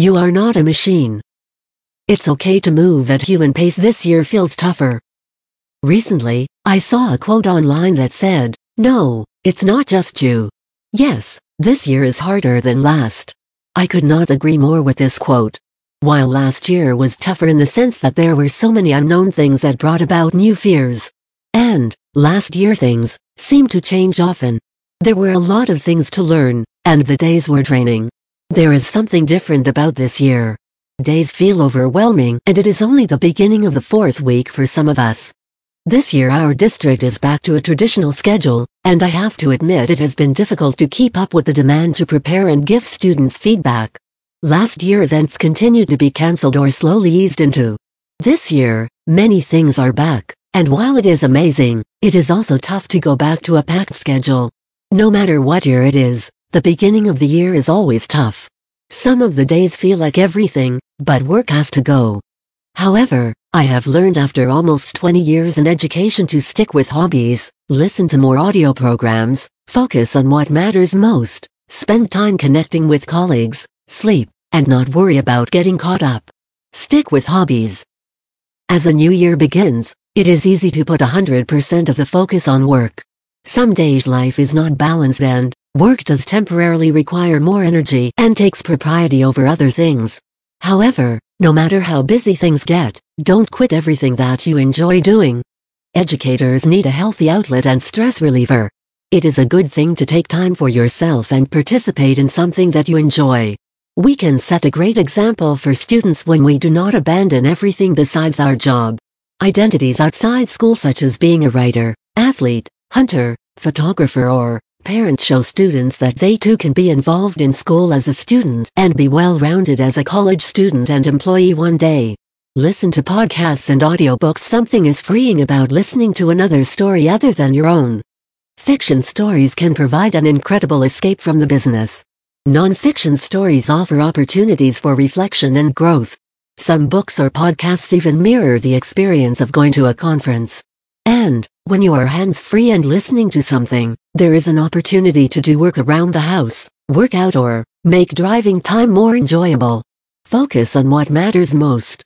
You are not a machine. It's okay to move at human pace this year feels tougher. Recently, I saw a quote online that said, No, it's not just you. Yes, this year is harder than last. I could not agree more with this quote. While last year was tougher in the sense that there were so many unknown things that brought about new fears. And, last year things, seemed to change often. There were a lot of things to learn, and the days were draining. There is something different about this year. Days feel overwhelming and it is only the beginning of the fourth week for some of us. This year our district is back to a traditional schedule, and I have to admit it has been difficult to keep up with the demand to prepare and give students feedback. Last year events continued to be cancelled or slowly eased into. This year, many things are back, and while it is amazing, it is also tough to go back to a packed schedule. No matter what year it is, the beginning of the year is always tough. Some of the days feel like everything, but work has to go. However, I have learned after almost 20 years in education to stick with hobbies, listen to more audio programs, focus on what matters most, spend time connecting with colleagues, sleep, and not worry about getting caught up. Stick with hobbies. As a new year begins, it is easy to put 100% of the focus on work. Some days life is not balanced and work does temporarily require more energy and takes priority over other things. However, no matter how busy things get, don't quit everything that you enjoy doing. Educators need a healthy outlet and stress reliever. It is a good thing to take time for yourself and participate in something that you enjoy. We can set a great example for students when we do not abandon everything besides our job. Identities outside school such as being a writer, athlete, hunter, photographer or parent show students that they too can be involved in school as a student and be well-rounded as a college student and employee one day. Listen to podcasts and audiobooks something is freeing about listening to another story other than your own. Fiction stories can provide an incredible escape from the business. Non-fiction stories offer opportunities for reflection and growth. Some books or podcasts even mirror the experience of going to a conference. And, when you are hands-free and listening to something, there is an opportunity to do work around the house, work out or, make driving time more enjoyable. Focus on what matters most.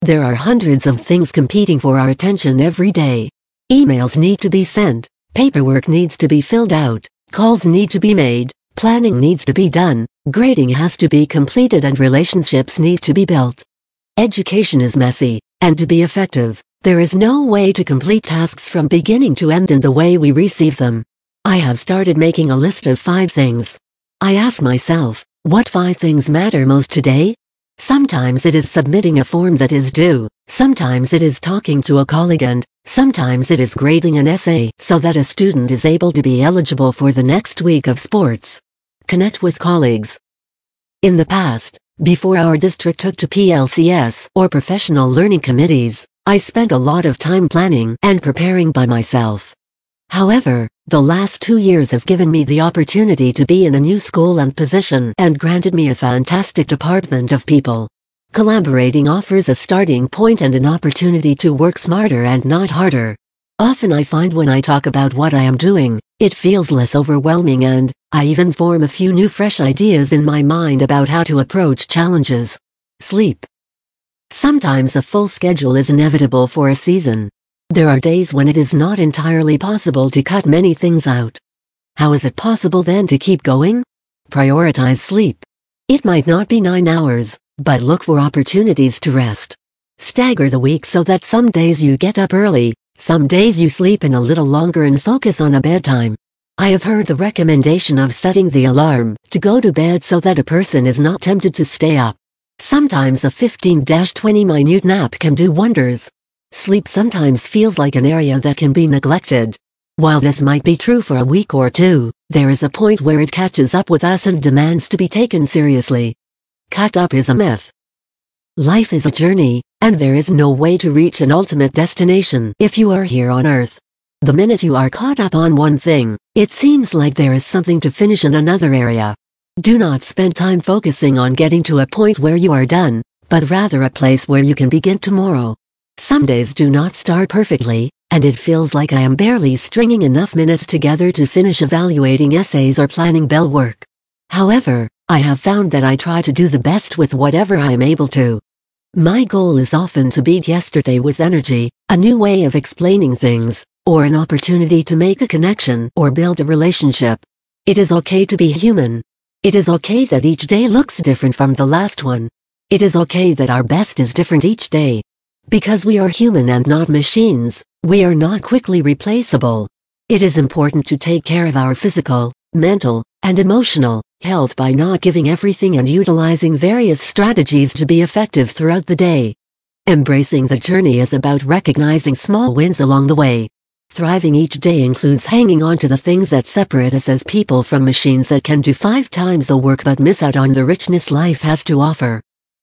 There are hundreds of things competing for our attention every day. Emails need to be sent, paperwork needs to be filled out, calls need to be made, Planning needs to be done, grading has to be completed and relationships need to be built. Education is messy, and to be effective, there is no way to complete tasks from beginning to end in the way we receive them. I have started making a list of five things. I ask myself, what five things matter most today? Sometimes it is submitting a form that is due, sometimes it is talking to a colleague and, sometimes it is grading an essay so that a student is able to be eligible for the next week of sports. Connect with colleagues. In the past, before our district took to PLCS or professional learning committees, I spent a lot of time planning and preparing by myself. However, the last two years have given me the opportunity to be in a new school and position and granted me a fantastic department of people. Collaborating offers a starting point and an opportunity to work smarter and not harder. Often I find when I talk about what I am doing, it feels less overwhelming and, I even form a few new fresh ideas in my mind about how to approach challenges. Sleep. Sometimes a full schedule is inevitable for a season, there are days when it is not entirely possible to cut many things out. How is it possible then to keep going? Prioritize sleep. It might not be 9 hours, but look for opportunities to rest. Stagger the week so that some days you get up early, some days you sleep in a little longer and focus on a bedtime. I have heard the recommendation of setting the alarm to go to bed so that a person is not tempted to stay up. Sometimes a 15-20 minute nap can do wonders. Sleep sometimes feels like an area that can be neglected. While this might be true for a week or two, there is a point where it catches up with us and demands to be taken seriously. Cut up is a myth. Life is a journey, and there is no way to reach an ultimate destination if you are here on Earth. The minute you are caught up on one thing, it seems like there is something to finish in another area. Do not spend time focusing on getting to a point where you are done, but rather a place where you can begin tomorrow. Some days do not start perfectly, and it feels like I am barely stringing enough minutes together to finish evaluating essays or planning bell work. However, I have found that I try to do the best with whatever I am able to. My goal is often to beat yesterday with energy, a new way of explaining things, or an opportunity to make a connection or build a relationship. It is okay to be human. It is okay that each day looks different from the last one. It is okay that our best is different each day. Because we are human and not machines, we are not quickly replaceable. It is important to take care of our physical, mental, and emotional health by not giving everything and utilizing various strategies to be effective throughout the day. Embracing the journey is about recognizing small wins along the way. Thriving each day includes hanging on to the things that separate us as people from machines that can do five times the work but miss out on the richness life has to offer.